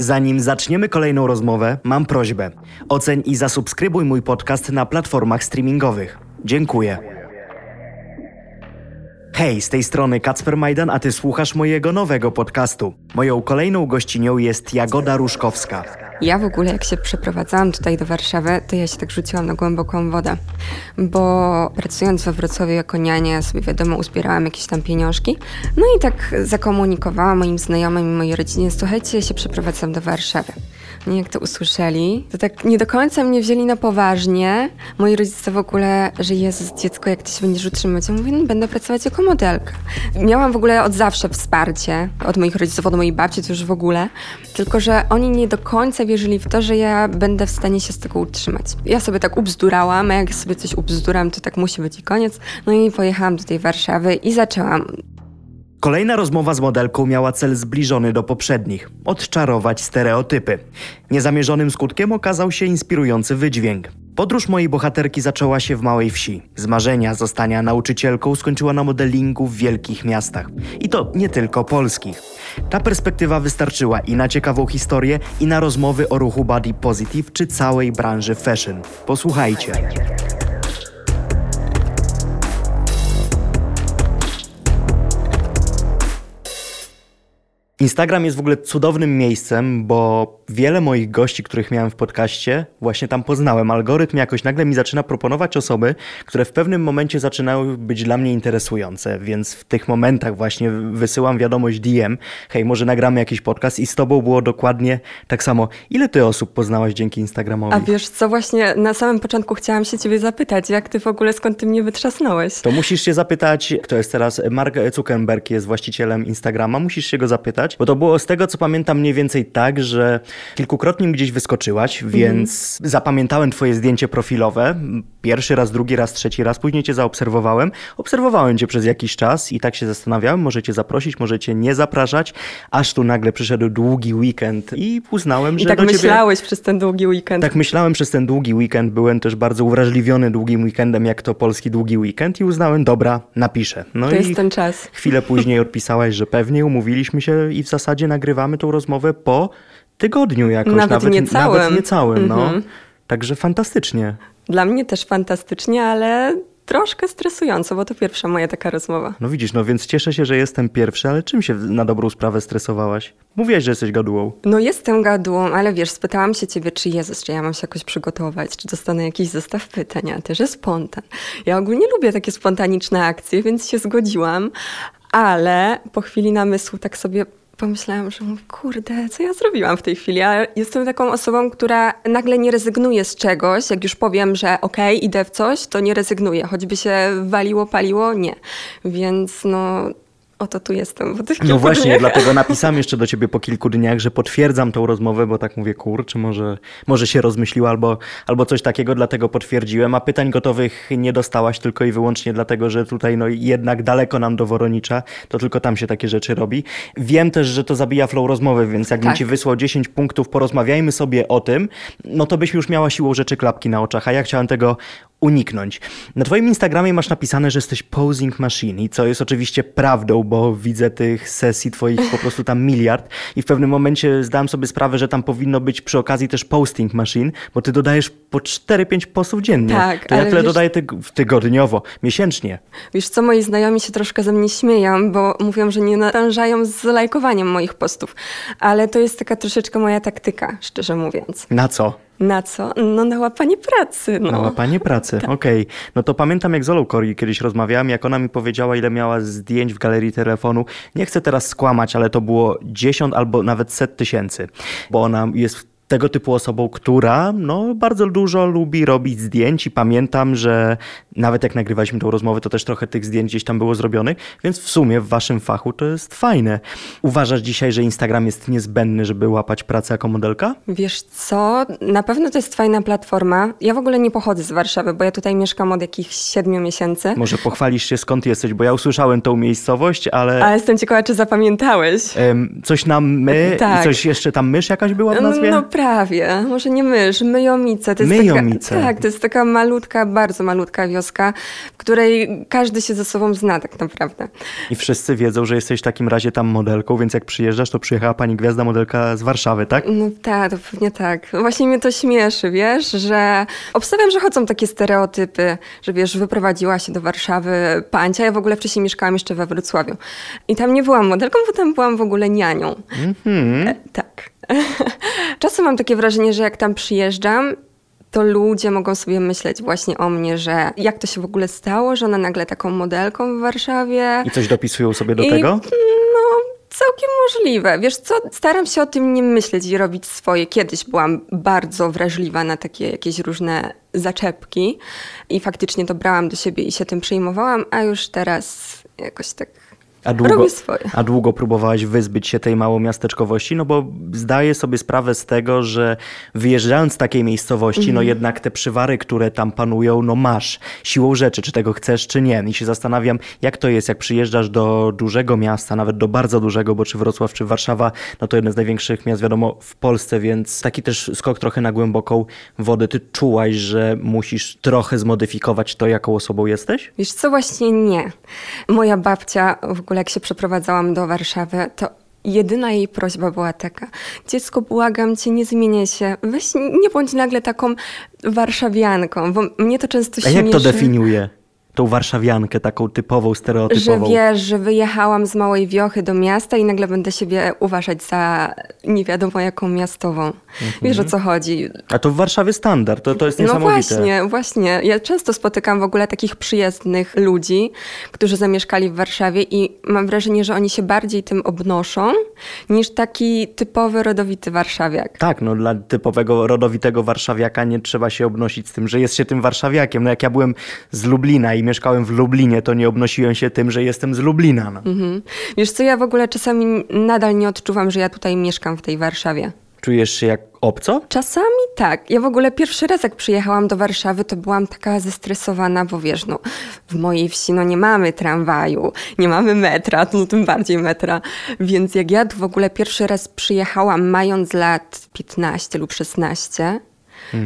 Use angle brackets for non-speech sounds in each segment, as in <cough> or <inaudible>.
Zanim zaczniemy kolejną rozmowę, mam prośbę. Oceń i zasubskrybuj mój podcast na platformach streamingowych. Dziękuję. Hej, z tej strony Kacper Majdan, a ty słuchasz mojego nowego podcastu. Moją kolejną gościnią jest Jagoda Różkowska. Ja w ogóle jak się przeprowadzałam tutaj do Warszawy, to ja się tak rzuciłam na głęboką wodę, bo pracując we Wrocławiu jako niania, sobie wiadomo, uzbierałam jakieś tam pieniążki, no i tak zakomunikowałam moim znajomym i mojej rodzinie, słuchajcie, ja się przeprowadzam do Warszawy. No jak to usłyszeli, to tak nie do końca mnie wzięli na poważnie. Moi rodzice w ogóle, że Jezus, dziecko, jak ty się będziesz utrzymywać? Ja mówię, no będę pracować jako modelka. Miałam w ogóle od zawsze wsparcie od moich rodziców, od mojej babci, to już w ogóle. Tylko, że oni nie do końca wierzyli w to, że ja będę w stanie się z tego utrzymać. Ja sobie tak ubzdurałam, a jak sobie coś ubzduram, to tak musi być i koniec. No i pojechałam do tej Warszawy i zaczęłam Kolejna rozmowa z modelką miała cel zbliżony do poprzednich odczarować stereotypy. Niezamierzonym skutkiem okazał się inspirujący wydźwięk. Podróż mojej bohaterki zaczęła się w małej wsi. Z marzenia zostania nauczycielką skończyła na modelingu w wielkich miastach. I to nie tylko polskich. Ta perspektywa wystarczyła i na ciekawą historię, i na rozmowy o ruchu body positive czy całej branży fashion. Posłuchajcie. Instagram jest w ogóle cudownym miejscem, bo wiele moich gości, których miałem w podcaście, właśnie tam poznałem. Algorytm jakoś nagle mi zaczyna proponować osoby, które w pewnym momencie zaczynały być dla mnie interesujące, więc w tych momentach właśnie wysyłam wiadomość DM, hej, może nagramy jakiś podcast i z tobą było dokładnie tak samo. Ile ty osób poznałaś dzięki Instagramowi? A wiesz co, właśnie na samym początku chciałam się ciebie zapytać, jak ty w ogóle, skąd ty mnie wytrzasnąłeś? To musisz się zapytać, kto jest teraz, Mark Zuckerberg jest właścicielem Instagrama, musisz się go zapytać, bo to było z tego, co pamiętam mniej więcej tak, że kilkukrotnie gdzieś wyskoczyłaś, więc mm. zapamiętałem twoje zdjęcie profilowe. Pierwszy raz, drugi raz, trzeci raz, później cię zaobserwowałem. Obserwowałem cię przez jakiś czas i tak się zastanawiałem, może cię zaprosić, może cię nie zapraszać, aż tu nagle przyszedł długi weekend i uznałem, że I tak do myślałeś ciebie... przez ten długi weekend. Tak myślałem przez ten długi weekend, byłem też bardzo uwrażliwiony długim weekendem, jak to polski długi weekend i uznałem, dobra, napiszę. No to jest ten czas. Chwilę później odpisałaś, że pewnie umówiliśmy się i w zasadzie nagrywamy tą rozmowę po tygodniu jakoś. Nawet, nawet niecałym. Nawet niecałym, no. Mhm. Także fantastycznie. Dla mnie też fantastycznie, ale troszkę stresująco, bo to pierwsza moja taka rozmowa. No widzisz, no więc cieszę się, że jestem pierwszy, ale czym się na dobrą sprawę stresowałaś? Mówiłaś, że jesteś gadułą. No jestem gadułą, ale wiesz, spytałam się ciebie, czy Jezus, czy ja mam się jakoś przygotować, czy dostanę jakiś zestaw pytań, a ty, że spontan. Ja ogólnie lubię takie spontaniczne akcje, więc się zgodziłam, ale po chwili namysłu tak sobie pomyślałam, że kurde, co ja zrobiłam w tej chwili? Ja jestem taką osobą, która nagle nie rezygnuje z czegoś. Jak już powiem, że okej, okay, idę w coś, to nie rezygnuję. Choćby się waliło, paliło, nie. Więc no oto tu jestem tych No właśnie, dniach. dlatego napisałem jeszcze do ciebie po kilku dniach, że potwierdzam tą rozmowę, bo tak mówię, kurczę, może, może się rozmyśliła albo, albo coś takiego, dlatego potwierdziłem, a pytań gotowych nie dostałaś tylko i wyłącznie dlatego, że tutaj no jednak daleko nam do Woronicza, to tylko tam się takie rzeczy robi. Wiem też, że to zabija flow rozmowy, więc jakbym tak. ci wysłał 10 punktów, porozmawiajmy sobie o tym, no to byś już miała siłą rzeczy klapki na oczach, a ja chciałem tego uniknąć. Na twoim Instagramie masz napisane, że jesteś posing machine i co jest oczywiście prawdą, bo widzę tych sesji twoich po prostu tam miliard i w pewnym momencie zdałem sobie sprawę, że tam powinno być przy okazji też posting machine, bo ty dodajesz po 4-5 postów dziennie. Tak, to ja tyle wiesz, dodaję tyg tygodniowo, miesięcznie. Wiesz co, moi znajomi się troszkę ze mnie śmieją, bo mówią, że nie nadążają z lajkowaniem moich postów, ale to jest taka troszeczkę moja taktyka, szczerze mówiąc. Na co? Na co? No na łapanie pracy. No. Na łapanie pracy, tak. okej. Okay. No to pamiętam jak z Olą kiedyś rozmawiałam, jak ona mi powiedziała, ile miała zdjęć w galerii telefonu. Nie chcę teraz skłamać, ale to było 10 albo nawet set tysięcy, bo ona jest tego typu osobą, która no, bardzo dużo lubi robić zdjęć i pamiętam, że nawet jak nagrywaliśmy tą rozmowę, to też trochę tych zdjęć gdzieś tam było zrobionych, więc w sumie w waszym fachu to jest fajne. Uważasz dzisiaj, że Instagram jest niezbędny, żeby łapać pracę jako modelka? Wiesz co, na pewno to jest fajna platforma. Ja w ogóle nie pochodzę z Warszawy, bo ja tutaj mieszkam od jakichś siedmiu miesięcy. Może pochwalisz się skąd jesteś, bo ja usłyszałem tą miejscowość, ale... Ale jestem ciekawa, czy zapamiętałeś. coś nam my tak. i coś jeszcze tam mysz jakaś była w nazwie? No prawie, może nie mysz, Myjomice. To jest Myjomice. Taka, tak, to jest taka malutka, bardzo malutka wioska, w której każdy się ze sobą zna tak naprawdę. I wszyscy wiedzą, że jesteś w takim razie tam modelką, więc jak przyjeżdżasz, to przyjechała pani gwiazda modelka z Warszawy, tak? No tak, to pewnie tak. Właśnie mnie to śmieszy, wiesz, że obstawiam, że chodzą takie stereotypy, że wiesz, wyprowadziła się do Warszawy pancia. Ja w ogóle wcześniej mieszkałam jeszcze we Wrocławiu. I tam nie byłam modelką, bo tam byłam w ogóle nianią. Mhm. E, tak. <laughs> Czasem mam takie wrażenie, że jak tam przyjeżdżam, to ludzie mogą sobie myśleć właśnie o mnie, że jak to się w ogóle stało, że ona nagle taką modelką w Warszawie. I coś dopisują sobie do I, tego? No, całkiem możliwe. Wiesz co, staram się o tym nie myśleć i robić swoje. Kiedyś byłam bardzo wrażliwa na takie jakieś różne zaczepki i faktycznie to brałam do siebie i się tym przejmowałam, a już teraz jakoś tak A długo, a długo próbowałaś wyzbyć się tej małomiasteczkowości? No bo zdaję sobie sprawę z tego, że wyjeżdżając z takiej miejscowości, Mhm. no jednak te przywary, które tam panują, no masz siłą rzeczy, czy tego chcesz, czy nie. I się zastanawiam, jak to jest, jak przyjeżdżasz do dużego miasta, nawet do bardzo dużego, bo czy Wrocław, czy Warszawa, no to jedno z największych miast, wiadomo, w Polsce, więc taki też skok trochę na głęboką wodę. Ty czułaś, że musisz trochę zmodyfikować to, jaką osobą jesteś? Wiesz co, właśnie nie. Moja babcia, w ogóle jak się przeprowadzałam do Warszawy, to jedyna jej prośba była taka. Dziecko, błagam cię, nie zmieniaj się. Weź, nie bądź nagle taką warszawianką, bo mnie to często A śmieszy. jak to definiuje? Tą warszawiankę, taką typową, Że stereotypową. wiesz, że wyjechałam z małej wiochy do miasta i nagle będę siebie uważać za nie wiadomo jaką miastową. Wiesz o co chodzi. A to w Warszawie standard, to, to jest No niesamowite. właśnie, właśnie. Ja często spotykam w ogóle takich przyjezdnych ludzi, którzy zamieszkali w Warszawie i mam wrażenie, że oni się bardziej tym obnoszą niż taki typowy rodowity warszawiak. Tak, no dla typowego rodowitego warszawiaka nie trzeba się obnosić z tym, że jest się tym warszawiakiem. No jak ja byłem z Lublina i mieszkałem w Lublinie, to nie obnosiłem się tym, że jestem z Lublina. No. Mhm. Wiesz co, ja w ogóle czasami nadal nie odczuwam, że ja tutaj mieszkam w tej Warszawie. Czujesz się jak obco? Czasami tak. Ja w ogóle pierwszy raz, jak przyjechałam do Warszawy, to byłam taka zestresowana, bo wiesz, no, w mojej wsi no, nie mamy tramwaju, nie mamy metra, <laughs> no tym bardziej metra. Więc jak ja tu w ogóle pierwszy raz przyjechałam, mając lat 15 lub 16,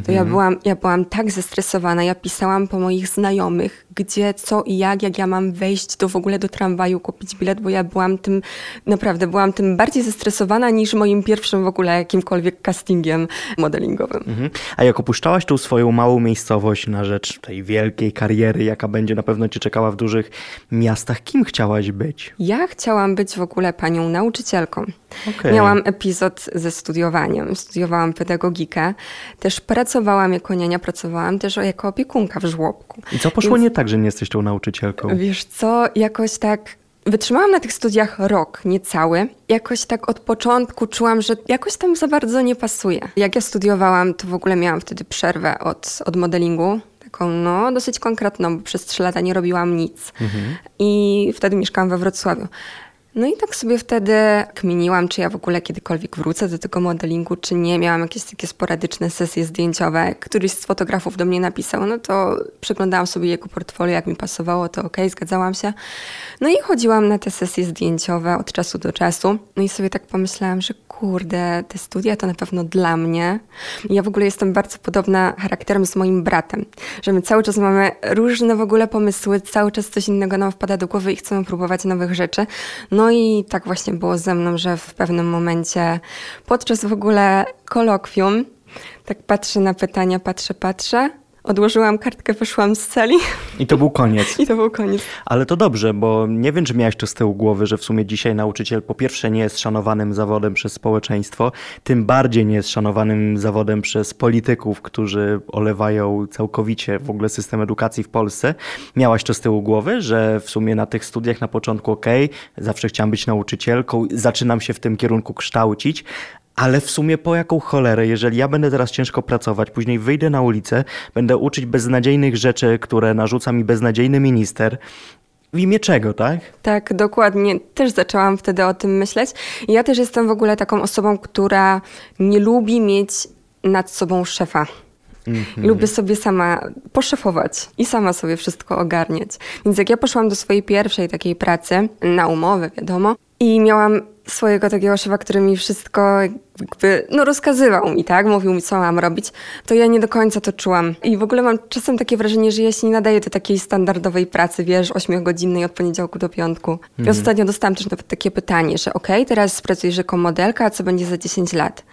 to ja byłam, ja byłam tak zestresowana. Ja pisałam po moich znajomych, gdzie, co i jak, jak ja mam wejść do w ogóle do tramwaju, kupić bilet, bo ja byłam tym, naprawdę byłam tym bardziej zestresowana niż moim pierwszym w ogóle jakimkolwiek castingiem modelingowym. Mhm. A jak opuszczałaś tą swoją małą miejscowość na rzecz tej wielkiej kariery, jaka będzie na pewno cię czekała w dużych miastach, kim chciałaś być? Ja chciałam być w ogóle panią nauczycielką. Okej. Miałam epizod ze studiowaniem. Studiowałam pedagogikę. Też pracowałam jako niania, pracowałam też jako opiekunka w żłobku. I co poszło nie tak, że nie jesteś tą nauczycielką? Wiesz co, jakoś tak wytrzymałam na tych studiach rok, niecały. Jakoś tak od początku czułam, że jakoś tam za bardzo nie pasuje. Jak ja studiowałam, to w ogóle miałam wtedy przerwę od, od modelingu. Taką, no, dosyć konkretną, bo przez trzy lata nie robiłam nic. I wtedy mieszkałam we Wrocławiu. No i tak sobie wtedy kminiłam, czy ja w ogóle kiedykolwiek wrócę do tego modelingu, czy nie. Miałam jakieś takie sporadyczne sesje zdjęciowe. Któryś z fotografów do mnie napisał, no to przeglądałam sobie jego portfolio, jak mi pasowało, to okej, zgadzałam się. No i chodziłam na te sesje zdjęciowe od czasu do czasu. No i sobie tak pomyślałam, że kurde, te studia to na pewno dla mnie. Ja w ogóle jestem bardzo podobna charakterem z moim bratem, że my cały czas mamy różne w ogóle pomysły, cały czas coś innego nam wpada do głowy i chcemy próbować nowych rzeczy. No i tak właśnie było ze mną, że w pewnym momencie podczas w ogóle kolokwium tak patrzę na pytania, patrzę, patrzę, odłożyłam kartkę, wyszłam z celi I to był koniec. <laughs> i to był koniec. Ale to dobrze, bo nie wiem, czy miałeś to z tyłu głowy, że w sumie dzisiaj nauczyciel po pierwsze nie jest szanowanym zawodem przez społeczeństwo, tym bardziej nie jest szanowanym zawodem przez polityków, którzy olewają całkowicie w ogóle system edukacji w Polsce. Miałaś to z tyłu głowy, że w sumie na tych studiach na początku okej, zawsze chciałam być nauczycielką, zaczynam się w tym kierunku kształcić, ale w sumie po jaką cholerę, jeżeli ja będę teraz ciężko pracować, później wyjdę na ulicę, będę uczyć beznadziejnych rzeczy, które narzuca mi beznadziejny minister, w imię czego, tak? Tak, dokładnie. Też zaczęłam wtedy o tym myśleć. Ja też jestem w ogóle taką osobą, która nie lubi mieć nad sobą szefa. Lubię sobie sama poszefować i sama sobie wszystko ogarniać. Więc jak ja poszłam do swojej pierwszej takiej pracy, na umowę wiadomo, i miałam swojego takiego szefa, który mi wszystko jakby, no rozkazywał mi, tak? Mówił mi, co mam robić. To ja nie do końca to czułam. I w ogóle mam czasem takie wrażenie, że ja się nie nadaję do takiej standardowej pracy, wiesz, ośmiogodzinnej od poniedziałku do piątku. I ostatnio dostałam też nawet takie pytanie, że okej, okay, teraz pracujesz jako modelka, a co będzie za 10 lat?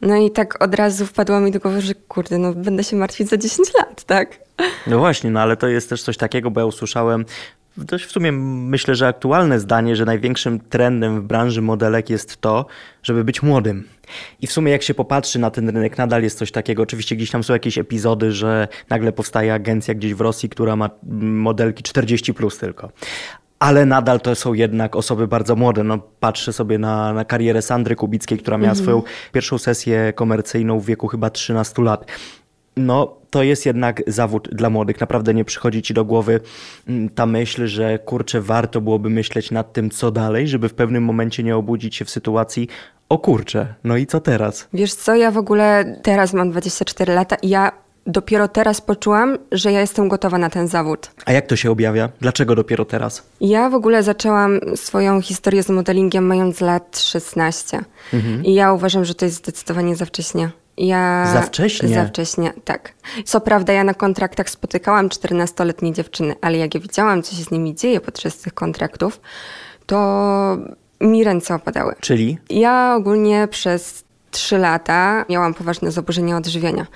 No i tak od razu wpadło mi do głowy, że kurde, no będę się martwić za 10 lat, tak? No właśnie, no ale to jest też coś takiego, bo ja usłyszałem dość w sumie myślę, że aktualne zdanie, że największym trendem w branży modelek jest to, żeby być młodym. I w sumie jak się popatrzy na ten rynek, nadal jest coś takiego. Oczywiście gdzieś tam są jakieś epizody, że nagle powstaje agencja gdzieś w Rosji, która ma modelki 40 plus tylko ale nadal to są jednak osoby bardzo młode. No, patrzę sobie na, na karierę Sandry Kubickiej, która miała mhm. swoją pierwszą sesję komercyjną w wieku chyba 13 lat. No, to jest jednak zawód dla młodych. Naprawdę nie przychodzi ci do głowy mm, ta myśl, że kurczę, warto byłoby myśleć nad tym, co dalej, żeby w pewnym momencie nie obudzić się w sytuacji, o kurczę, no i co teraz? Wiesz co, ja w ogóle teraz mam 24 lata i ja dopiero teraz poczułam, że ja jestem gotowa na ten zawód. A jak to się objawia? Dlaczego dopiero teraz? Ja w ogóle zaczęłam swoją historię z modelingiem mając lat 16. Mhm. I ja uważam, że to jest zdecydowanie za wcześnie. Ja... Za wcześnie? Za wcześnie, tak. Co prawda ja na kontraktach spotykałam 14-letnie dziewczyny, ale jak ja widziałam, co się z nimi dzieje podczas tych kontraktów, to mi ręce opadały. Czyli? Ja ogólnie przez 3 lata miałam poważne zaburzenia odżywiania.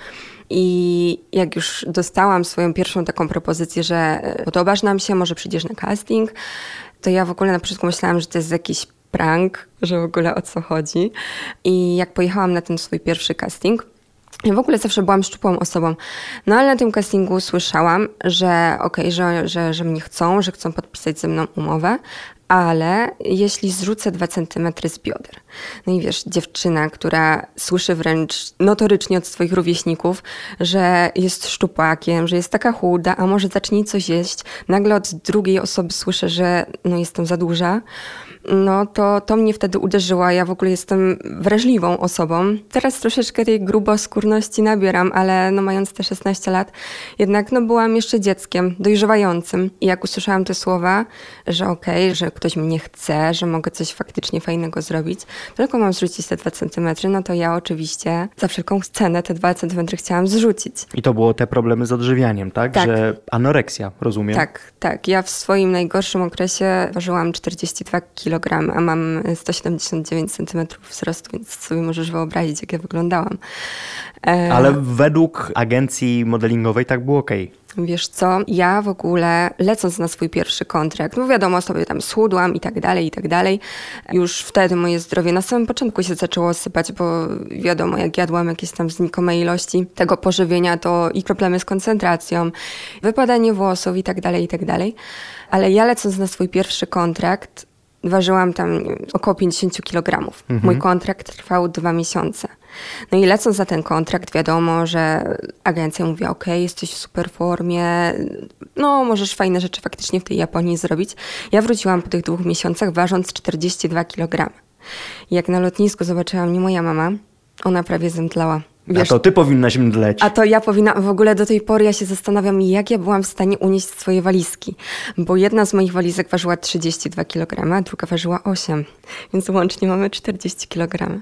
I jak już dostałam swoją pierwszą taką propozycję, że podobasz nam się, może przyjdziesz na casting, to ja w ogóle na początku myślałam, że to jest jakiś prank, że w ogóle o co chodzi. I jak pojechałam na ten swój pierwszy casting, ja w ogóle zawsze byłam szczupłą osobą. No ale na tym castingu słyszałam, że okej, okay, że, że, że mnie chcą, że chcą podpisać ze mną umowę, ale jeśli zrzucę dwa centymetry z bioder. No i wiesz, dziewczyna, która słyszy wręcz notorycznie od swoich rówieśników, że jest szczupakiem, że jest taka chuda, a może zacznij coś jeść, nagle od drugiej osoby słyszę, że no jestem za duża, no to, to mnie wtedy uderzyło. Ja w ogóle jestem wrażliwą osobą. Teraz troszeczkę tej gruboskórności nabieram, ale no mając te 16 lat, jednak no byłam jeszcze dzieckiem, dojrzewającym. I jak usłyszałam te słowa, że okej, okay, że ktoś mnie chce, że mogę coś faktycznie fajnego zrobić, tylko mam zrzucić te 2 centymetry, no to ja oczywiście za wszelką cenę te 2 centymetry chciałam zrzucić. I to było te problemy z odżywianiem, tak? tak? Że anoreksja, rozumiem? Tak, tak. Ja w swoim najgorszym okresie ważyłam 42 kg, a mam 179 cm wzrostu, więc sobie możesz wyobrazić, jak ja wyglądałam. E... Ale według agencji modelingowej tak było ok. Wiesz co, ja w ogóle lecąc na swój pierwszy kontrakt, no wiadomo, sobie tam schudłam i tak dalej, i tak dalej. Już wtedy moje zdrowie na samym początku się zaczęło sypać, bo wiadomo, jak jadłam jakieś tam znikome ilości tego pożywienia, to i problemy z koncentracją, wypadanie włosów i tak dalej, i tak dalej. Ale ja lecąc na swój pierwszy kontrakt, ważyłam tam około 50 kg. Mhm. Mój kontrakt trwał dwa miesiące. No i lecąc za ten kontrakt, wiadomo, że agencja mówi: OK, jesteś w super formie, no możesz fajne rzeczy faktycznie w tej Japonii zrobić. Ja wróciłam po tych dwóch miesiącach ważąc 42 kg. Jak na lotnisku zobaczyła mnie moja mama, ona prawie zemdlała. Wiesz, a to ty powinnaś mdleć. A to ja powinna, w ogóle do tej pory ja się zastanawiam, jak ja byłam w stanie unieść swoje walizki. Bo jedna z moich walizek ważyła 32 kg, a druga ważyła 8. Więc łącznie mamy 40 kg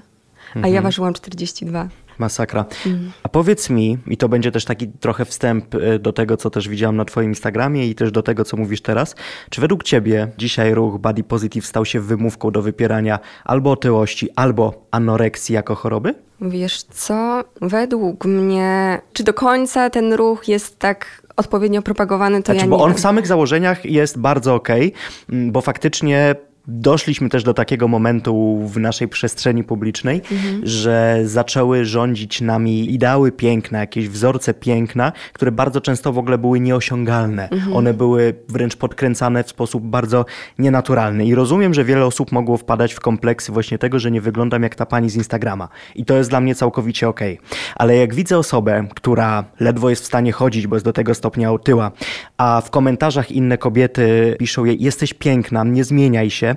a mhm. ja ważyłam 42. Masakra. Mhm. A powiedz mi, i to będzie też taki trochę wstęp y, do tego, co też widziałam na Twoim Instagramie i też do tego, co mówisz teraz. Czy według Ciebie dzisiaj ruch Body Positive stał się wymówką do wypierania albo otyłości, albo anoreksji jako choroby? Wiesz co, według mnie, czy do końca ten ruch jest tak odpowiednio propagowany, to znaczy, ja nie Bo on wiem. w samych założeniach jest bardzo okej, okay, bo faktycznie doszliśmy też do takiego momentu w naszej przestrzeni publicznej, mhm. że zaczęły rządzić nami ideały piękna, jakieś wzorce piękna, które bardzo często w ogóle były nieosiągalne. Mhm. One były wręcz podkręcane w sposób bardzo nienaturalny. I rozumiem, że wiele osób mogło wpadać w kompleksy właśnie tego, że nie wyglądam jak ta pani z Instagrama. I to jest dla mnie całkowicie okej. Okay. Ale jak widzę osobę, która ledwo jest w stanie chodzić, bo jest do tego stopnia otyła, a w komentarzach inne kobiety piszą jej, jesteś piękna, nie zmieniaj się,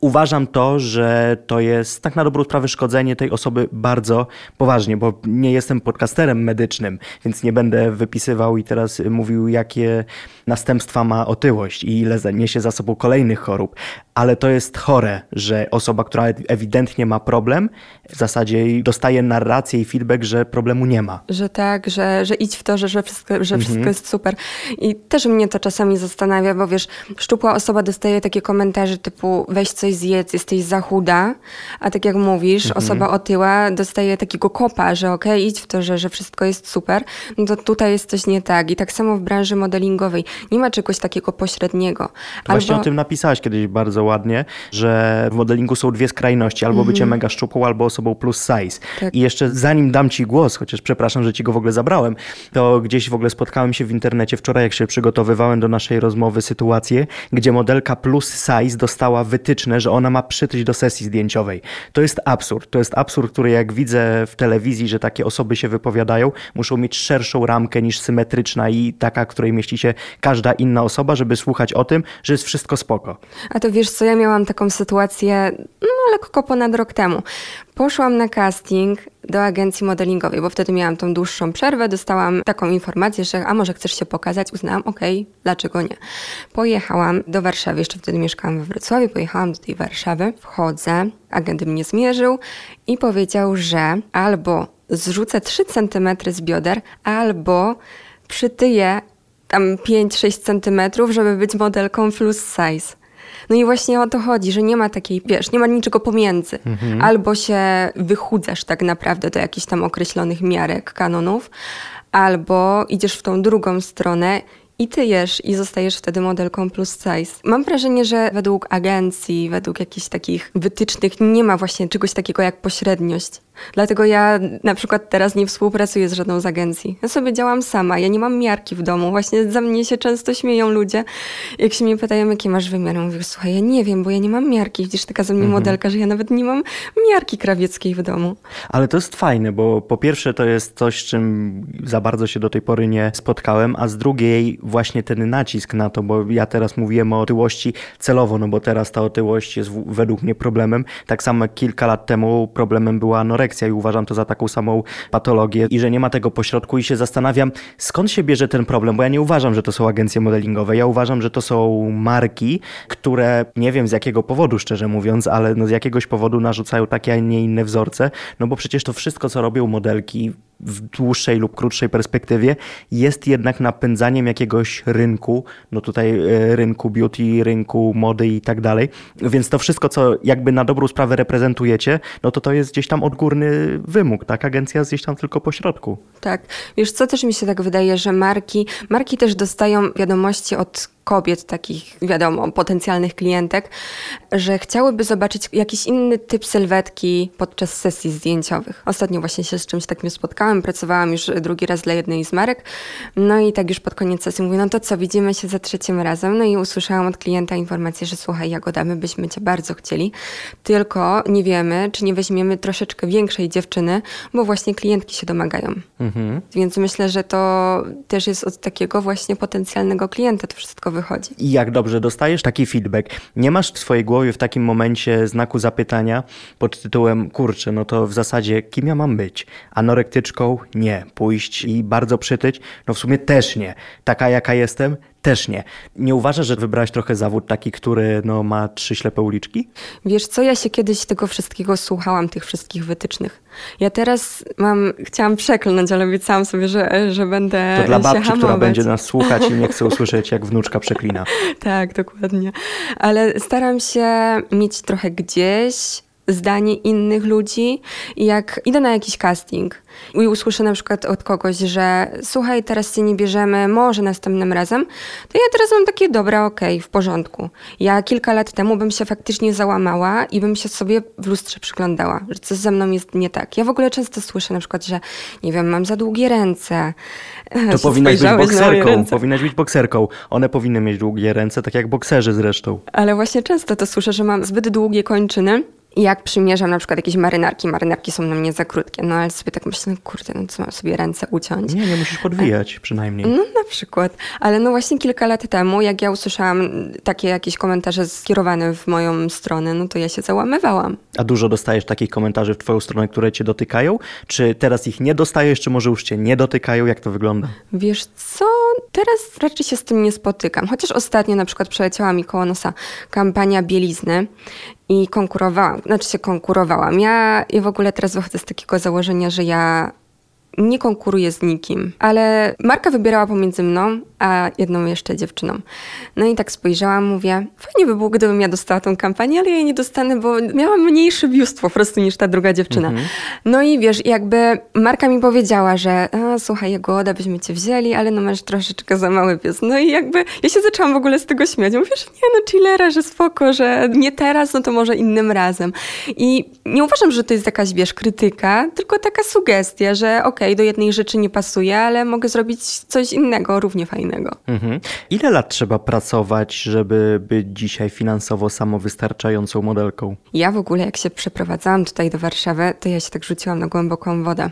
uważam to, że to jest tak na dobrą sprawę szkodzenie tej osoby bardzo poważnie, bo nie jestem podcasterem medycznym, więc nie będę wypisywał i teraz mówił, jakie następstwa ma otyłość i ile niesie za sobą kolejnych chorób, ale to jest chore, że osoba, która ewidentnie ma problem, w zasadzie dostaje narrację i feedback, że problemu nie ma. Że tak, że, że idź w to, że, że, wszystko, że mhm. wszystko jest super. I też mnie to czasami zastanawia, bo wiesz, szczupła osoba dostaje takie komentarze typu weź coś zjedz, jesteś za chuda, a tak jak mówisz, mhm. osoba otyła dostaje takiego kopa, że okej, okay, idź w to, że, że wszystko jest super, no to tutaj jest coś nie tak. I tak samo w branży modelingowej. Nie ma czegoś takiego pośredniego. Albo... Właśnie o tym napisałaś kiedyś bardzo ładnie, że w modelingu są dwie skrajności, albo bycie mhm. mega szczupłą, albo osobą plus size. Tak. I jeszcze zanim dam ci głos, chociaż przepraszam, że ci go w ogóle zabrałem, to gdzieś w ogóle spotkałem się w internecie wczoraj, jak się przygotowywałem do naszej rozmowy, sytuację, gdzie modelka plus size dostała wytyczne, że ona ma przytyć do sesji zdjęciowej. To jest absurd. To jest absurd, który jak widzę w telewizji, że takie osoby się wypowiadają, muszą mieć szerszą ramkę niż symetryczna i taka, której mieści się każda inna osoba, żeby słuchać o tym, że jest wszystko spoko. A to wiesz co, ja miałam taką sytuację no lekko ponad rok temu. Poszłam na casting do agencji modelingowej, bo wtedy miałam tą dłuższą przerwę, dostałam taką informację, że a może chcesz się pokazać? Uznałam, okej, okay, dlaczego nie? Pojechałam do Warszawy, jeszcze wtedy mieszkałam we Wrocławiu, pojechałam do tej Warszawy, wchodzę, agent mnie zmierzył i powiedział, że albo zrzucę 3 cm z bioder, albo przytyję tam 5-6 centymetrów, żeby być modelką plus size. No i właśnie o to chodzi, że nie ma takiej, wiesz, nie ma niczego pomiędzy. Mhm. Albo się wychudzasz tak naprawdę do jakichś tam określonych miarek, kanonów, albo idziesz w tą drugą stronę i ty jesz i zostajesz wtedy modelką plus size. Mam wrażenie, że według agencji, według jakichś takich wytycznych nie ma właśnie czegoś takiego jak pośredniość. Dlatego ja na przykład teraz nie współpracuję z żadną z agencji. Ja sobie działam sama, ja nie mam miarki w domu. Właśnie za mnie się często śmieją ludzie, jak się mnie pytają, jakie masz wymiary. Mówię, słuchaj, ja nie wiem, bo ja nie mam miarki. Widzisz, taka za mnie mhm. modelka, że ja nawet nie mam miarki krawieckiej w domu. Ale to jest fajne, bo po pierwsze to jest coś, z czym za bardzo się do tej pory nie spotkałem, a z drugiej właśnie ten nacisk na to, bo ja teraz mówiłem o otyłości celowo, no bo teraz ta otyłość jest według mnie problemem. Tak samo jak kilka lat temu problemem była anoreksja i uważam to za taką samą patologię i że nie ma tego pośrodku i się zastanawiam, skąd się bierze ten problem, bo ja nie uważam, że to są agencje modelingowe. Ja uważam, że to są marki, które nie wiem z jakiego powodu, szczerze mówiąc, ale no z jakiegoś powodu narzucają takie, a nie inne wzorce, no bo przecież to wszystko, co robią modelki, w dłuższej lub krótszej perspektywie jest jednak napędzaniem jakiegoś rynku, no tutaj e, rynku beauty, rynku mody i tak dalej. Więc to wszystko, co jakby na dobrą sprawę reprezentujecie, no to to jest gdzieś tam odgórny wymóg, tak? Agencja jest gdzieś tam tylko po środku. Tak. Wiesz, co też mi się tak wydaje, że marki, marki też dostają wiadomości od kobiet, takich wiadomo, potencjalnych klientek, że chciałyby zobaczyć jakiś inny typ sylwetki podczas sesji zdjęciowych. Ostatnio właśnie się z czymś takim spotkałam, pracowałam już drugi raz dla jednej z marek, no i tak już pod koniec sesji mówię, no to co, widzimy się za trzecim razem, no i usłyszałam od klienta informację, że słuchaj Jagoda, my byśmy cię bardzo chcieli, tylko nie wiemy, czy nie weźmiemy troszeczkę większej dziewczyny, bo właśnie klientki się domagają. Mhm. Więc myślę, że to też jest od takiego właśnie potencjalnego klienta to wszystko wychodzi. I jak dobrze dostajesz taki feedback, nie masz w swojej głowie w takim momencie znaku zapytania pod tytułem, kurczę, no to w zasadzie kim ja mam być? Anorektyczką? Nie. Pójść i bardzo przytyć? No w sumie też nie. Taka jaka jestem? Też nie. Nie uważasz, że wybrałaś trochę zawód taki, który no, ma trzy ślepe uliczki? Wiesz co, ja się kiedyś tego wszystkiego słuchałam, tych wszystkich wytycznych. Ja teraz mam, chciałam przeklnąć, ale obiecałam sobie, że, że będę To dla babci, hamować. która będzie nas słuchać i nie chce <laughs> usłyszeć, jak wnuczka przeklina. tak, dokładnie. Ale staram się mieć trochę gdzieś zdanie innych ludzi i jak idę na jakiś casting i usłyszę na przykład od kogoś, że słuchaj, teraz cię nie bierzemy, może następnym razem, to ja teraz mam takie, dobra, okej, okay, w porządku. Ja kilka lat temu bym się faktycznie załamała i bym się sobie w lustrze przyglądała, że coś ze mną jest nie tak. Ja w ogóle często słyszę na przykład, że nie wiem, mam za długie ręce. To powinnaś być bokserką, powinnaś być bokserką. One powinny mieć długie ręce, tak jak bokserzy zresztą. Ale właśnie często to słyszę, że mam zbyt długie kończyny jak przymierzam na przykład jakieś marynarki, marynarki są na mnie za krótkie, no ale sobie tak myślę, no kurde, no co mam sobie ręce uciąć? Nie, nie musisz podwijać przynajmniej. No na przykład. Ale no właśnie kilka lat temu, jak ja usłyszałam takie jakieś komentarze skierowane w moją stronę, no to ja się załamywałam. A dużo dostajesz takich komentarzy w twoją stronę, które cię dotykają? Czy teraz ich nie dostajesz, czy może już cię nie dotykają? Jak to wygląda? Wiesz co, teraz raczej się z tym nie spotykam. Chociaż ostatnio na przykład przeleciała mi koło nosa kampania bielizny i konkurowałam, znaczy się konkurowałam. Ja, ja w ogóle teraz wychodzę z takiego założenia, że ja nie konkuruję z nikim, ale Marka wybierała pomiędzy mną a jedną jeszcze dziewczyną. No i tak spojrzałam, mówię, fajnie by było, gdybym ja dostała tą kampanię, ale ja jej nie dostanę, bo miałam mniejszy biust po prostu niż ta druga dziewczyna. Mhm. No i wiesz, jakby Marka mi powiedziała, że a, słuchaj, Jagoda, byśmy cię wzięli, ale no masz troszeczkę za mały biust. No i jakby ja się zaczęłam w ogóle z tego śmiać. Mówię, że nie no, chillera, że spoko, że nie teraz, no to może innym razem. I nie uważam, że to jest jakaś, wiesz, krytyka, tylko taka sugestia, że okej, okay, do jednej rzeczy nie pasuje, ale mogę zrobić coś innego, równie fajnego. Mhm. Ile lat trzeba pracować, żeby być dzisiaj finansowo samowystarczającą modelką? Ja w ogóle, jak się przeprowadzałam tutaj do Warszawy, to ja się tak rzuciłam na głęboką wodę,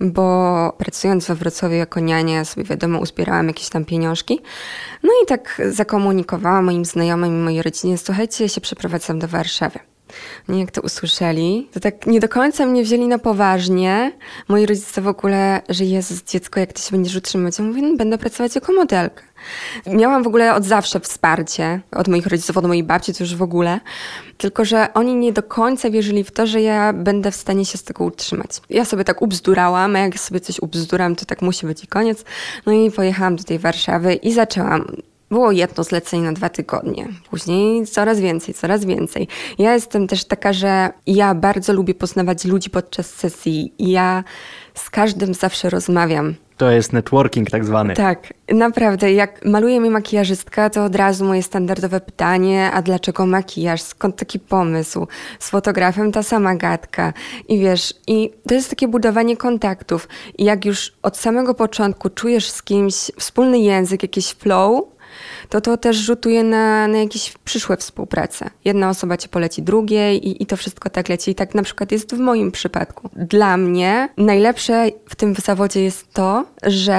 bo pracując we Wrocławiu jako niania, sobie wiadomo, uzbierałam jakieś tam pieniążki. No i tak zakomunikowałam moim znajomym i mojej rodzinie, słuchajcie, ja się przeprowadzam do Warszawy. No jak to usłyszeli, to tak nie do końca mnie wzięli na poważnie. Moi rodzice w ogóle, że Jezus, dziecko, jak ty się będziesz utrzymywać? Ja mówię, no, będę pracować jako modelka. Miałam w ogóle od zawsze wsparcie od moich rodziców, od mojej babci, to już w ogóle. Tylko, że oni nie do końca wierzyli w to, że ja będę w stanie się z tego utrzymać. Ja sobie tak ubzdurałam, a jak sobie coś ubzduram, to tak musi być i koniec. No i pojechałam do tej Warszawy i zaczęłam było jedno zlecenie na dwa tygodnie, później coraz więcej, coraz więcej. Ja jestem też taka, że ja bardzo lubię poznawać ludzi podczas sesji i ja z każdym zawsze rozmawiam. To jest networking tak zwany. Tak, naprawdę. Jak maluje mi makijażystka, to od razu moje standardowe pytanie, a dlaczego makijaż? Skąd taki pomysł? Z fotografem ta sama gadka. I wiesz, i to jest takie budowanie kontaktów. I jak już od samego początku czujesz z kimś wspólny język, jakiś flow, to to też rzutuje na, na jakieś przyszłe współprace. Jedna osoba cię poleci drugiej i, i to wszystko tak leci. I tak na przykład jest w moim przypadku. Dla mnie najlepsze w tym zawodzie jest to, że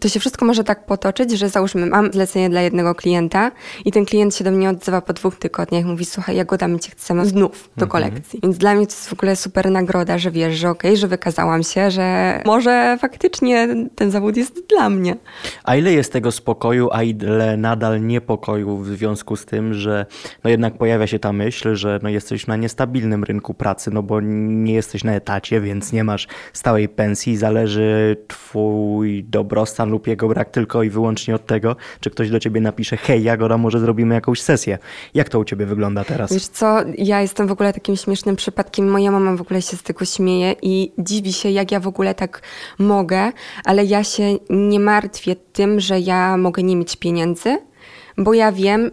to się wszystko może tak potoczyć, że załóżmy, mam zlecenie dla jednego klienta i ten klient się do mnie odzywa po dwóch tygodniach, mówi, słuchaj, Jagoda, my cię chcemy znów do mhm. kolekcji. Więc dla mnie to jest w ogóle super nagroda, że wiesz, że okej, okay, że wykazałam się, że może faktycznie ten zawód jest dla mnie. A ile jest tego spokoju, a ile nadal niepokoju w związku z tym, że no jednak pojawia się ta myśl, że no jesteś na niestabilnym rynku pracy, no bo nie jesteś na etacie, więc nie masz stałej pensji, zależy twój dobrostan lub jego brak tylko i wyłącznie od tego, czy ktoś do ciebie napisze, hej Jagoda, może zrobimy jakąś sesję. Jak to u ciebie wygląda teraz? Wiesz co, ja jestem w ogóle takim śmiesznym przypadkiem, moja mama w ogóle się z tego śmieje i dziwi się, jak ja w ogóle tak mogę, ale ja się nie martwię tym, że ja mogę nie mieć pieniędzy, bo ja wiem,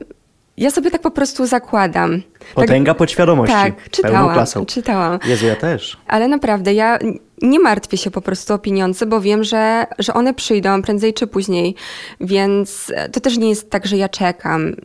ja sobie tak po prostu zakładam. Potęga tak, podświadomości. Tak, czytałam, czytałam. Jezu, ja też. Ale naprawdę, ja nie martwię się po prostu o pieniądze, bo wiem, że, że one przyjdą prędzej czy później, więc to też nie jest tak, że ja czekam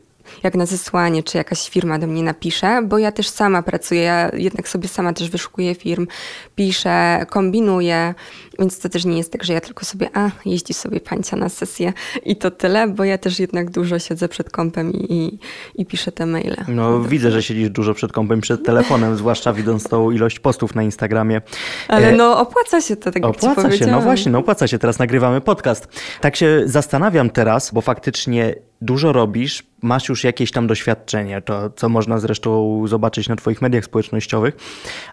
jak na zesłanie, czy jakaś firma do mnie napisze, bo ja też sama pracuję, ja jednak sobie sama też wyszukuję firm, piszę, kombinuję, więc to też nie jest tak, że ja tylko sobie, a jeździ sobie pańcia na sesję i to tyle, bo ja też jednak dużo siedzę przed kompem i, i, i piszę te maile. No widzę, że siedzisz dużo przed kompem, przed telefonem, <laughs> zwłaszcza widząc tą ilość postów na Instagramie. Ale e, no opłaca się to, tak Opłaca się, no właśnie, no opłaca się, teraz nagrywamy podcast. Tak się zastanawiam teraz, bo faktycznie dużo robisz, masz już jakieś tam doświadczenie, to co można zresztą zobaczyć na Twoich mediach społecznościowych,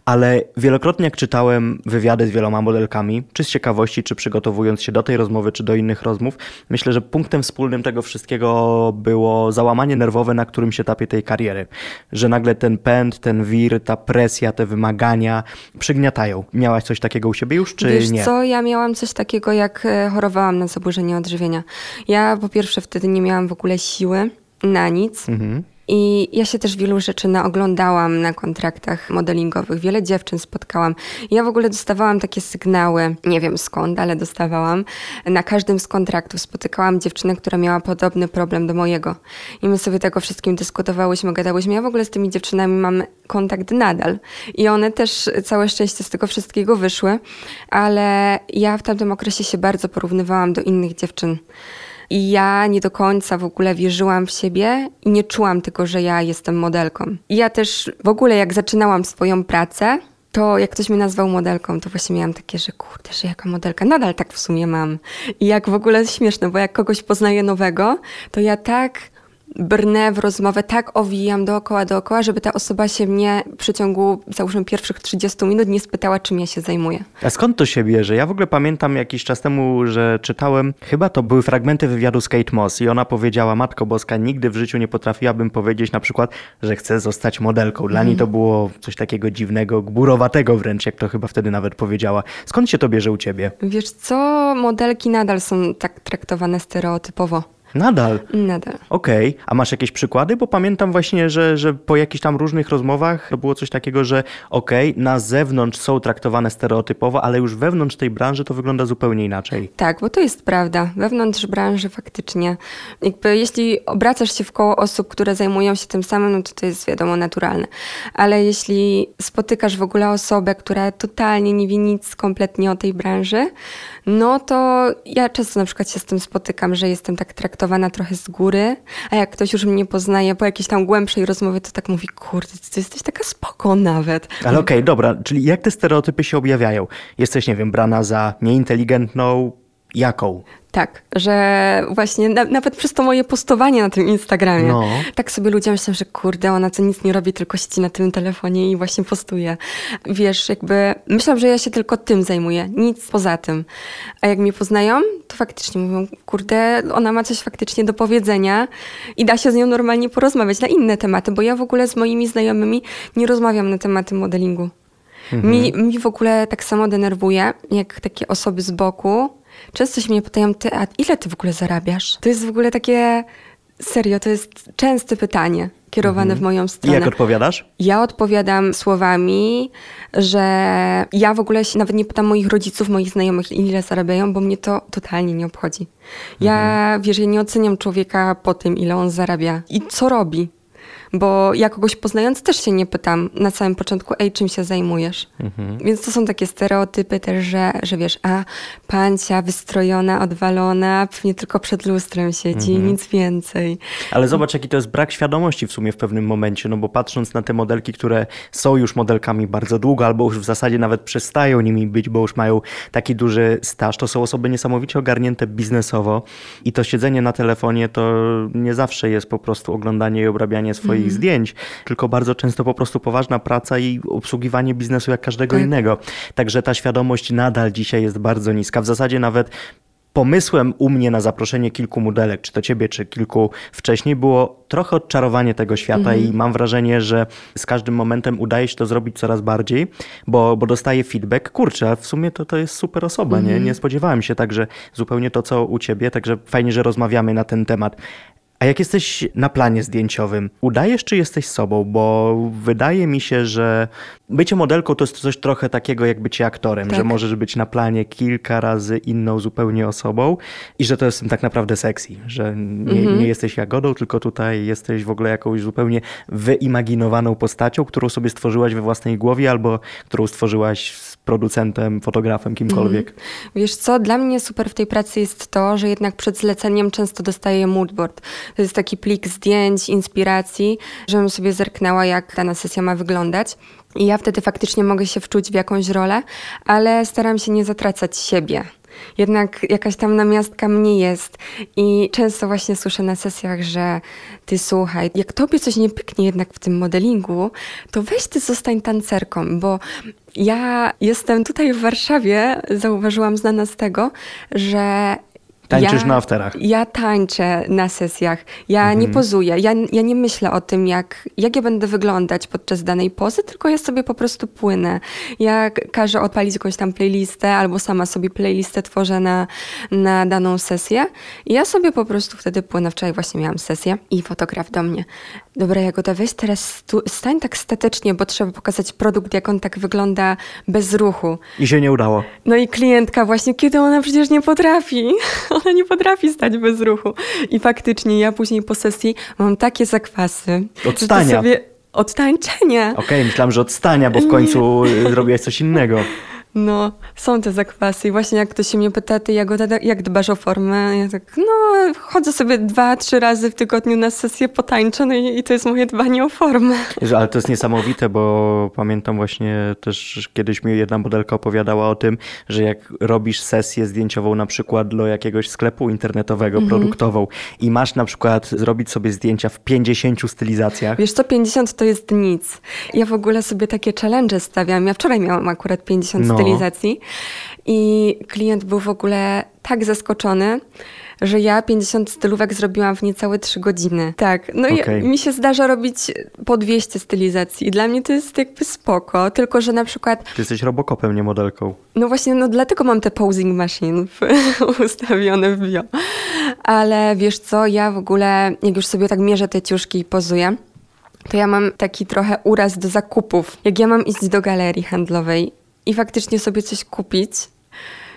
ale wielokrotnie jak czytałem wywiady z wieloma modelkami, czy z ciekawości, czy przygotowując się do tej rozmowy, czy do innych rozmów, myślę, że punktem wspólnym tego wszystkiego było załamanie nerwowe na którymś etapie tej kariery. Że nagle ten pęd, ten wir, ta presja, te wymagania przygniatają. Miałaś coś takiego u siebie już, czy Wiesz nie? co, ja miałam coś takiego, jak e, chorowałam na zaburzenie odżywienia. Ja po pierwsze wtedy nie miałam w ogóle siły na nic. Mhm I ja się też wielu rzeczy naoglądałam na kontraktach modelingowych. Wiele dziewczyn spotkałam. Ja w ogóle dostawałam takie sygnały, nie wiem skąd, ale dostawałam. Na każdym z kontraktów spotykałam dziewczynę, która miała podobny problem do mojego. I my sobie tego wszystkim dyskutowałyśmy, gadałyśmy. Ja w ogóle z tymi dziewczynami mam kontakt nadal. I one też całe szczęście z tego wszystkiego wyszły. Ale ja w tamtym okresie się bardzo porównywałam do innych dziewczyn. I ja nie do końca w ogóle wierzyłam w siebie i nie czułam tylko, że ja jestem modelką. I ja też w ogóle jak zaczynałam swoją pracę, to jak ktoś mnie nazwał modelką, to właśnie miałam takie, że kurde, że jaka modelka. Nadal tak w sumie mam. I jak w ogóle śmieszne, bo jak kogoś poznaję nowego, to ja tak brnę w rozmowę, tak owijam dookoła, dookoła, żeby ta osoba się mnie w przeciągu, załóżmy, pierwszych 30 minut nie spytała, czym ja się zajmuję. A skąd to się bierze? Ja w ogóle pamiętam jakiś czas temu, że czytałem, chyba to były fragmenty wywiadu z Kate Moss i ona powiedziała, Matko Boska, nigdy w życiu nie potrafiłabym powiedzieć na przykład, że chcę zostać modelką. Dla niej to było coś takiego dziwnego, gburowatego wręcz, jak to chyba wtedy nawet powiedziała. Skąd się to bierze u ciebie? Wiesz co, modelki nadal są tak traktowane stereotypowo. Nadal. Nadal. Okej, okay. a masz jakieś przykłady? Bo pamiętam właśnie, że, że po jakichś tam różnych rozmowach to było coś takiego, że okej, okay, na zewnątrz są traktowane stereotypowo, ale już wewnątrz tej branży to wygląda zupełnie inaczej. Tak, bo to jest prawda. Wewnątrz branży faktycznie. Jakby jeśli obracasz się w koło osób, które zajmują się tym samym, no to to jest wiadomo naturalne. Ale jeśli spotykasz w ogóle osobę, która totalnie nie wie nic kompletnie o tej branży, no to ja często na przykład się z tym spotykam, że jestem tak traktowana trochę z góry, a jak ktoś już mnie poznaje po jakiejś tam głębszej rozmowie, to tak mówi, kurde, ty jesteś taka spoko nawet. Ale okej, okay, dobra, czyli jak te stereotypy się objawiają? Jesteś, nie wiem, brana za nieinteligentną, jaką? Tak, że właśnie na, nawet przez to moje postowanie na tym Instagramie, no. tak sobie ludzie myślą, że kurde, ona co nic nie robi, tylko siedzi na tym telefonie i właśnie postuje. Wiesz, jakby myślałam, że ja się tylko tym zajmuję, nic poza tym. A jak mnie poznają, to faktycznie mówią, kurde, ona ma coś faktycznie do powiedzenia i da się z nią normalnie porozmawiać na inne tematy, bo ja w ogóle z moimi znajomymi nie rozmawiam na tematy modelingu. Mhm. Mi, mi w ogóle tak samo denerwuje, jak takie osoby z boku Często się mnie pytają, ty, a ile ty w ogóle zarabiasz? To jest w ogóle takie, serio, to jest częste pytanie kierowane mhm. w moją stronę. I jak odpowiadasz? Ja odpowiadam słowami, że ja w ogóle się nawet nie pytam moich rodziców, moich znajomych, ile zarabiają, bo mnie to totalnie nie obchodzi. Ja, mhm. wiesz, ja nie oceniam człowieka po tym, ile on zarabia i co robi bo ja kogoś poznając też się nie pytam na samym początku, ej, czym się zajmujesz? Mhm. Więc to są takie stereotypy też, że, że wiesz, a pancia wystrojona, odwalona, pewnie tylko przed lustrem siedzi, mhm. nic więcej. Ale zobacz, jaki to jest brak świadomości w sumie w pewnym momencie, no bo patrząc na te modelki, które są już modelkami bardzo długo, albo już w zasadzie nawet przestają nimi być, bo już mają taki duży staż, to są osoby niesamowicie ogarnięte biznesowo i to siedzenie na telefonie to nie zawsze jest po prostu oglądanie i obrabianie swoich swoich zdjęć, tylko bardzo często po prostu poważna praca i obsługiwanie biznesu jak każdego tak. innego. Także ta świadomość nadal dzisiaj jest bardzo niska. W zasadzie nawet pomysłem u mnie na zaproszenie kilku modelek, czy to ciebie, czy kilku wcześniej, było trochę odczarowanie tego świata mhm. i mam wrażenie, że z każdym momentem udaje się to zrobić coraz bardziej, bo, bo dostaję feedback, kurczę, w sumie to, to jest super osoba, mhm. nie? nie spodziewałem się także zupełnie to, co u ciebie, także fajnie, że rozmawiamy na ten temat. A jak jesteś na planie zdjęciowym, udajesz czy jesteś sobą? Bo wydaje mi się, że bycie modelką to jest coś trochę takiego jak bycie aktorem, tak. że możesz być na planie kilka razy inną zupełnie osobą i że to jest tak naprawdę sexy, że nie, mhm. nie jesteś jagodą, tylko tutaj jesteś w ogóle jakąś zupełnie wyimaginowaną postacią, którą sobie stworzyłaś we własnej głowie albo którą stworzyłaś producentem, fotografem, kimkolwiek. Mhm. Wiesz co, dla mnie super w tej pracy jest to, że jednak przed zleceniem często dostaję moodboard. To jest taki plik zdjęć, inspiracji, żebym sobie zerknęła, jak dana sesja ma wyglądać. I ja wtedy faktycznie mogę się wczuć w jakąś rolę, ale staram się nie zatracać siebie. Jednak jakaś tam namiastka mnie jest. I często właśnie słyszę na sesjach, że ty słuchaj, jak tobie coś nie pyknie jednak w tym modelingu, to weź ty zostań tancerką, bo ja jestem tutaj w Warszawie, zauważyłam znana z tego, że Tańczysz ja, na afterach. Ja tańczę na sesjach. Ja mhm. nie pozuję. Ja, ja nie myślę o tym, jak, jak ja będę wyglądać podczas danej pozy, tylko ja sobie po prostu płynę. Ja każę odpalić jakąś tam playlistę albo sama sobie playlistę tworzę na, na daną sesję. I ja sobie po prostu wtedy płynę. Wczoraj właśnie miałam sesję i fotograf do mnie. Dobra, Jagoda, weź teraz stań tak statycznie, bo trzeba pokazać produkt, jak on tak wygląda bez ruchu. I się nie udało. No i klientka właśnie, kiedy ona przecież nie potrafi. <laughs> Ona nie potrafi stać bez ruchu. I faktycznie ja później po sesji mam takie zakwasy. Od stania. Sobie... Od tańczenia. Okej, okay, myślałam, że od stania, bo w końcu nie. zrobiłaś coś innego. No, są te zakwasy i właśnie jak ktoś się mnie pyta, ty Jagoda, jak dbasz o formę? Ja tak, no, chodzę sobie dwa, trzy razy w tygodniu na sesję potańczę no i, i to jest moje dbanie o formę. Ale to jest niesamowite, bo pamiętam właśnie też kiedyś mi jedna modelka opowiadała o tym, że jak robisz sesję zdjęciową na przykład do jakiegoś sklepu internetowego, mhm. produktową i masz na przykład zrobić sobie zdjęcia w 50 stylizacjach. Wiesz co, 50 to jest nic. Ja w ogóle sobie takie challenge stawiam. Ja wczoraj miałam akurat 50 no stylizacji. I klient był w ogóle tak zaskoczony, że ja 50 stylówek zrobiłam w niecałe 3 godziny. Tak, no okay. i mi się zdarza robić po 200 stylizacji. Dla mnie to jest jakby spoko, tylko że na przykład... Ty jesteś robokopem, nie modelką. No właśnie, no dlatego mam te posing machine <laughs> ustawione w bio. Ale wiesz co, ja w ogóle, jak już sobie tak mierzę te ciuszki i pozuję, to ja mam taki trochę uraz do zakupów. Jak ja mam iść do galerii handlowej i faktycznie sobie coś kupić,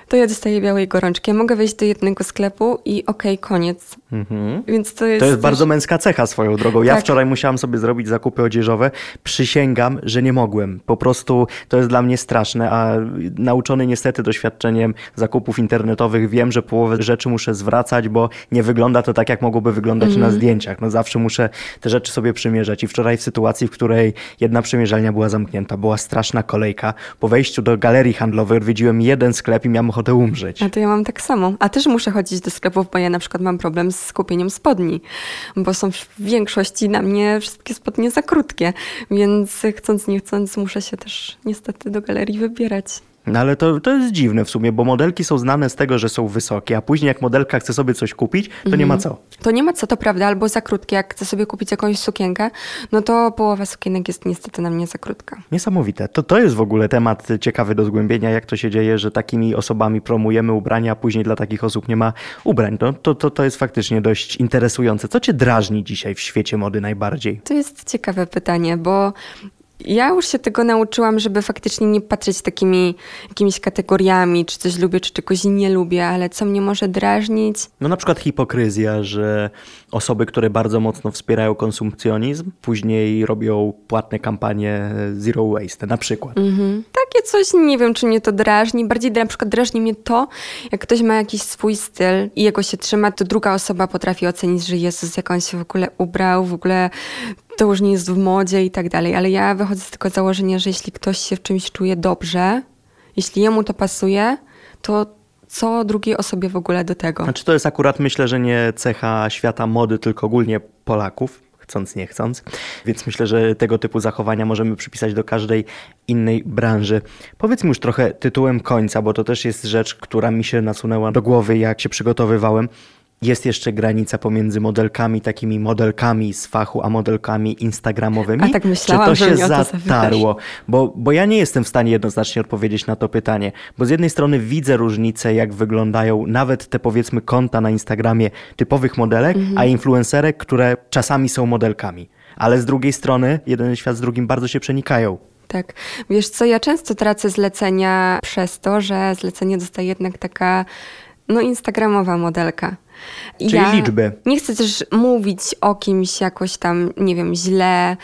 to ja dostaję białej gorączki. Ja mogę wejść do jednego sklepu i okej, okay, koniec. Mhm. Więc to jest. To jest też... bardzo męska cecha swoją drogą. Ja tak. wczoraj musiałam sobie zrobić zakupy odzieżowe. Przysięgam, że nie mogłem. Po prostu to jest dla mnie straszne, a nauczony niestety doświadczeniem zakupów internetowych wiem, że połowę rzeczy muszę zwracać, bo nie wygląda to tak, jak mogłoby wyglądać mhm. na zdjęciach. No zawsze muszę te rzeczy sobie przymierzać. I wczoraj w sytuacji, w której jedna przymierzalnia była zamknięta, była straszna kolejka. Po wejściu do galerii handlowej odwiedziłem jeden sklep i miałem ochotę umrzeć. A to ja mam tak samo. A też muszę chodzić do sklepów, bo ja na przykład mam problem z kupieniem spodni, bo są w większości na mnie wszystkie spodnie za krótkie, więc chcąc nie chcąc muszę się też niestety do galerii wybierać. No ale to, to jest dziwne w sumie, bo modelki są znane z tego, że są wysokie, a później jak modelka chce sobie coś kupić, to mhm. nie ma co. To nie ma co, to prawda, albo za krótkie. Jak chce sobie kupić jakąś sukienkę, no to połowa sukienek jest niestety na mnie za krótka. Niesamowite. To, to jest w ogóle temat ciekawy do zgłębienia, jak to się dzieje, że takimi osobami promujemy ubrania, a później dla takich osób nie ma ubrań. To, to, to, to jest faktycznie dość interesujące. Co cię drażni dzisiaj w świecie mody najbardziej? To jest ciekawe pytanie, bo ja już się tego nauczyłam, żeby faktycznie nie patrzeć takimi jakimiś kategoriami, czy coś lubię, czy czegoś nie lubię, ale co mnie może drażnić. No na przykład hipokryzja, że osoby, które bardzo mocno wspierają konsumpcjonizm, później robią płatne kampanie zero waste, na przykład. Mhm. Takie coś, nie wiem, czy mnie to drażni. Bardziej na przykład drażni mnie to, jak ktoś ma jakiś swój styl i jego się trzyma, to druga osoba potrafi ocenić, że Jezus, jak on się w ogóle ubrał, w ogóle to już nie jest w modzie i tak dalej, ale ja wychodzę z tego założenia, że jeśli ktoś się w czymś czuje dobrze, jeśli jemu to pasuje, to co drugiej osobie w ogóle do tego? Znaczy to jest akurat myślę, że nie cecha świata mody, tylko ogólnie Polaków, chcąc nie chcąc. Więc myślę, że tego typu zachowania możemy przypisać do każdej innej branży. Powiedzmy już trochę tytułem końca, bo to też jest rzecz, która mi się nasunęła do głowy, jak się przygotowywałem jest jeszcze granica pomiędzy modelkami, takimi modelkami z fachu, a modelkami instagramowymi? A tak myślałam, Czy to się zatarło? Bo, bo ja nie jestem w stanie jednoznacznie odpowiedzieć na to pytanie. Bo z jednej strony widzę różnicę, jak wyglądają nawet te powiedzmy konta na Instagramie typowych modelek, mhm. a influencerek, które czasami są modelkami. Ale z drugiej strony jeden świat z drugim bardzo się przenikają. Tak. Wiesz co, ja często tracę zlecenia przez to, że zlecenie dostaje jednak taka no instagramowa modelka. Czyli ja liczby. Nie chcę też mówić o kimś jakoś tam, nie wiem, źle.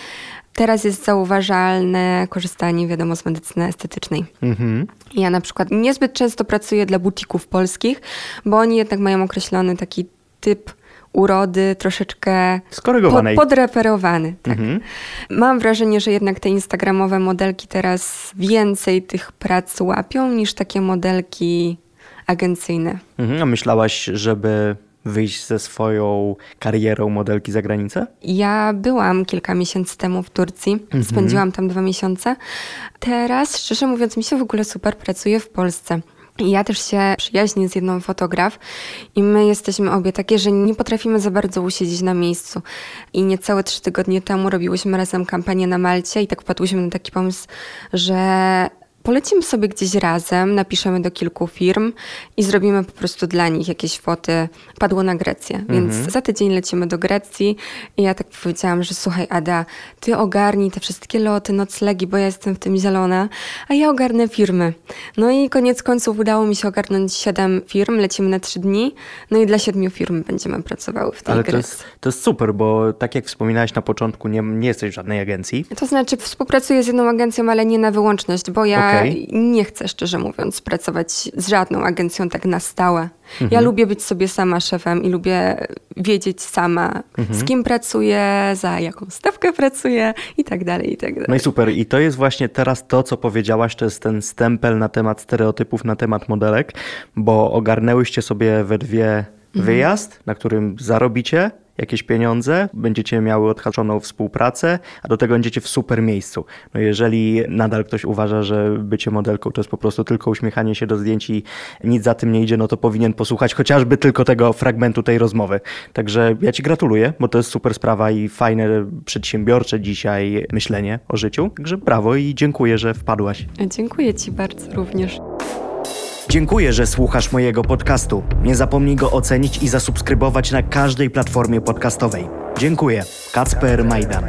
Teraz jest zauważalne korzystanie, wiadomo, z medycyny estetycznej. Mhm. Ja na przykład niezbyt często pracuję dla butików polskich, bo oni jednak mają określony taki typ urody troszeczkę Skorygowanej. Po, podreperowany. Tak. Mhm. Mam wrażenie, że jednak te instagramowe modelki teraz więcej tych prac łapią niż takie modelki agencyjne. Mhm, a myślałaś, żeby wyjść ze swoją karierą modelki za granicę? Ja byłam kilka miesięcy temu w Turcji. Mhm. Spędziłam tam dwa miesiące. Teraz, szczerze mówiąc, mi się w ogóle super pracuje w Polsce. I ja też się przyjaźnię z jedną fotograf i my jesteśmy obie takie, że nie potrafimy za bardzo usiedzieć na miejscu. I niecałe trzy tygodnie temu robiłyśmy razem kampanię na Malcie i tak wpadłyśmy na taki pomysł, że Polecimy sobie gdzieś razem, napiszemy do kilku firm i zrobimy po prostu dla nich jakieś foty. Padło na Grecję, więc Mhm. za tydzień lecimy do Grecji i ja tak powiedziałam, że słuchaj Ada, ty ogarnij te wszystkie loty, noclegi, bo ja jestem w tym zielona, a ja ogarnę firmy. No i koniec końców udało mi się ogarnąć siedem firm, lecimy na trzy dni, no i dla siedmiu firm będziemy pracowały w tej Ale to Grecji. jest, to jest super, bo tak jak wspominałeś na początku, nie, nie jesteś w żadnej agencji. To znaczy współpracuję z jedną agencją, ale nie na wyłączność, bo ja Okej. nie chcę, szczerze mówiąc, pracować z żadną agencją tak na stałe. Ja Mhm. lubię być sobie sama szefem i lubię wiedzieć sama, Mhm. z kim pracuję, za jaką stawkę pracuję i tak dalej, i tak dalej. No i super. I to jest właśnie teraz to, co powiedziałaś, to jest ten stempel na temat stereotypów, na temat modelek, bo ogarnęłyście sobie we dwie wyjazd, na którym zarobicie jakieś pieniądze, będziecie miały odhaczoną współpracę, a do tego będziecie w super miejscu. No jeżeli nadal ktoś uważa, że bycie modelką to jest po prostu tylko uśmiechanie się do zdjęć i nic za tym nie idzie, no to powinien posłuchać chociażby tylko tego fragmentu tej rozmowy. Także ja Ci gratuluję, bo to jest super sprawa i fajne, przedsiębiorcze dzisiaj myślenie o życiu. Także brawo i dziękuję, że wpadłaś. Dziękuję Ci bardzo również. Dziękuję, że słuchasz mojego podcastu. Nie zapomnij go ocenić i zasubskrybować na każdej platformie podcastowej. Dziękuję. Kacper Majdan.